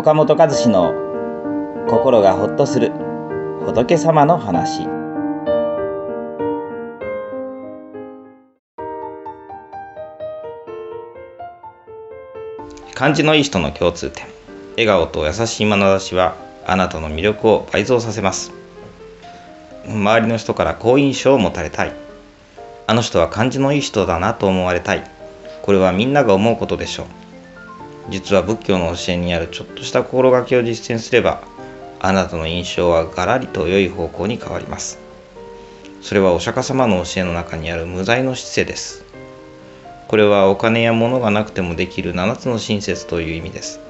岡本和志の心がほっとする仏様の話。感じのいい人の共通点。笑顔と優しい眼差しはあなたの魅力を倍増させます。周りの人から好印象を持たれたい。あの人は感じのいい人だなと思われたい。これはみんなが思うことでしょう。実は仏教の教えにあるちょっとした心がけを実践すればあなたの印象はガラリと良い方向に変わります。それはお釈迦様の教えの中にある無罪の姿勢です。これはお金や物がなくてもできる7つの親切という意味です。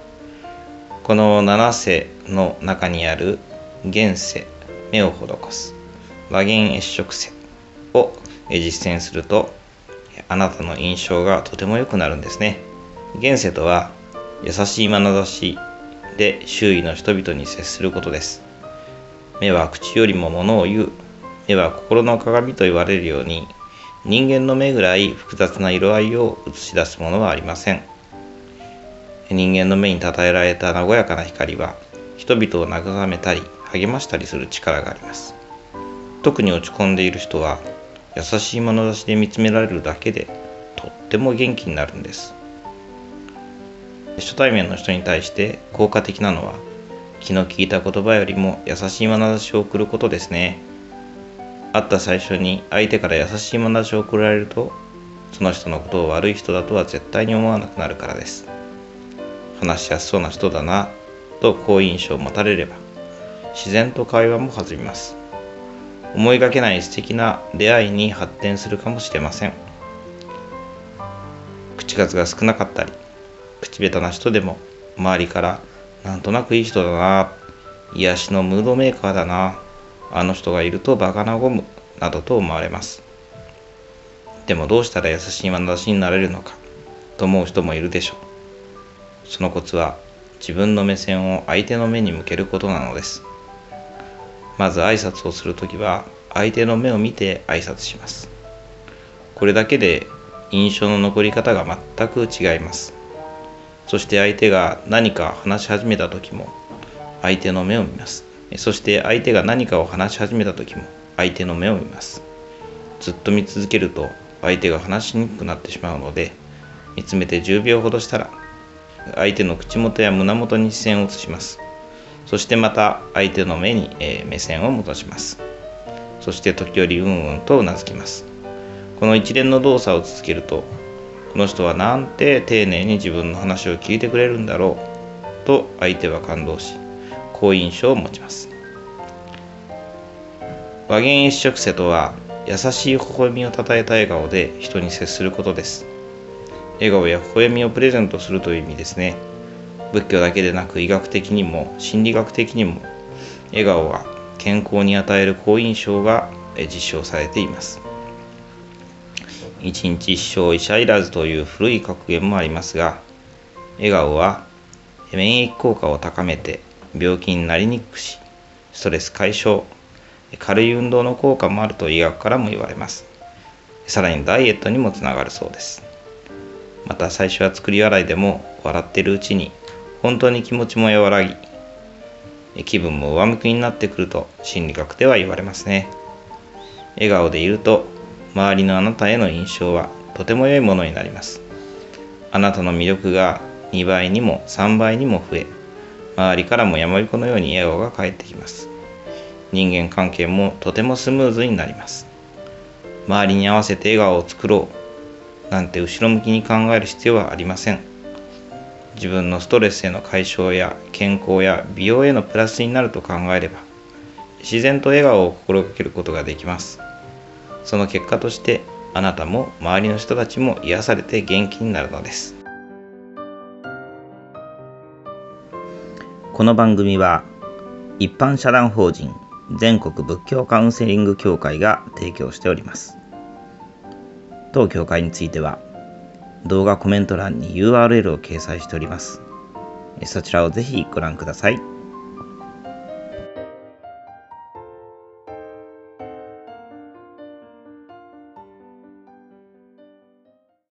この7世の中にある現世目を施す和言越色世を実践するとあなたの印象がとても良くなるんですね。現世とは優しい眼差しで周囲の人々に接することです。目は口よりも物を言う。目は心の鏡と言われるように人間の目ぐらい複雑な色合いを映し出すものはありません。人間の目に称えられた和やかな光は人々を慰めたり励ましたりする力があります。特に落ち込んでいる人は優しい眼差しで見つめられるだけでとっても元気になるんです。初対面の人に対して効果的なのは気の利いた言葉よりも優しい眼差しを送ることですね。会った最初に相手から優しい眼差しを送られるとその人のことを悪い人だとは絶対に思わなくなるからです。話しやすそうな人だなと好印象を持たれれば自然と会話も弾みます。思いがけない素敵な出会いに発展するかもしれません。口数が少なかったり口下手な人でも周りからなんとなくいい人だな。癒しのムードメーカーだな。あの人がいるとバカなゴムなどと思われます。でもどうしたら優しい眼差しになれるのか。と思う人もいるでしょう。そのコツは自分の目線を相手の目に向けることなのです。まず挨拶をするときは相手の目を見て挨拶します。これだけで印象の残り方が全く違います。そして相手が何か話し始めた時も相手の目を見ます。そして相手が何かを話し始めた時も相手の目を見ます。ずっと見続けると相手が話しにくくなってしまうので見つめて10秒ほどしたら相手の口元や胸元に視線を移します。そしてまた相手の目に、え目線を戻します。そして時折うんうんとうなずきます。この一連の動作を続けるとこの人はなんて丁寧に自分の話を聞いてくれるんだろう。と相手は感動し好印象を持ちます。和言一色瀬とは優しい微笑みをたたえた笑顔で人に接することです。笑顔や微笑みをプレゼントするという意味ですね。仏教だけでなく医学的にも心理学的にも笑顔は健康に与える好印象が実証されています。一日一生医者いらずという古い格言もありますが笑顔は免疫効果を高めて病気になりにくくしストレス解消軽い運動の効果もあると医学からも言われます。さらにダイエットにもつながるそうです。また最初は作り笑いでも笑っているうちに本当に気持ちも和らぎ気分も上向きになってくると心理学では言われますね。笑顔でいると周りのあなたへの印象はとても良いものになります。あなたの魅力が2倍にも3倍にも増え周りからも山彦のように笑顔が返ってきます。人間関係もとてもスムーズになります。周りに合わせて笑顔を作ろうなんて後ろ向きに考える必要はありません。自分のストレスへの解消や健康や美容へのプラスになると考えれば自然と笑顔を心がけることができます。その結果としてあなたも周りの人たちも癒されて元気になるのです。この番組は一般社団法人全国仏教カウンセリング協会が提供しております。当協会については動画コメント欄に URL を掲載しております。そちらをぜひご覧ください。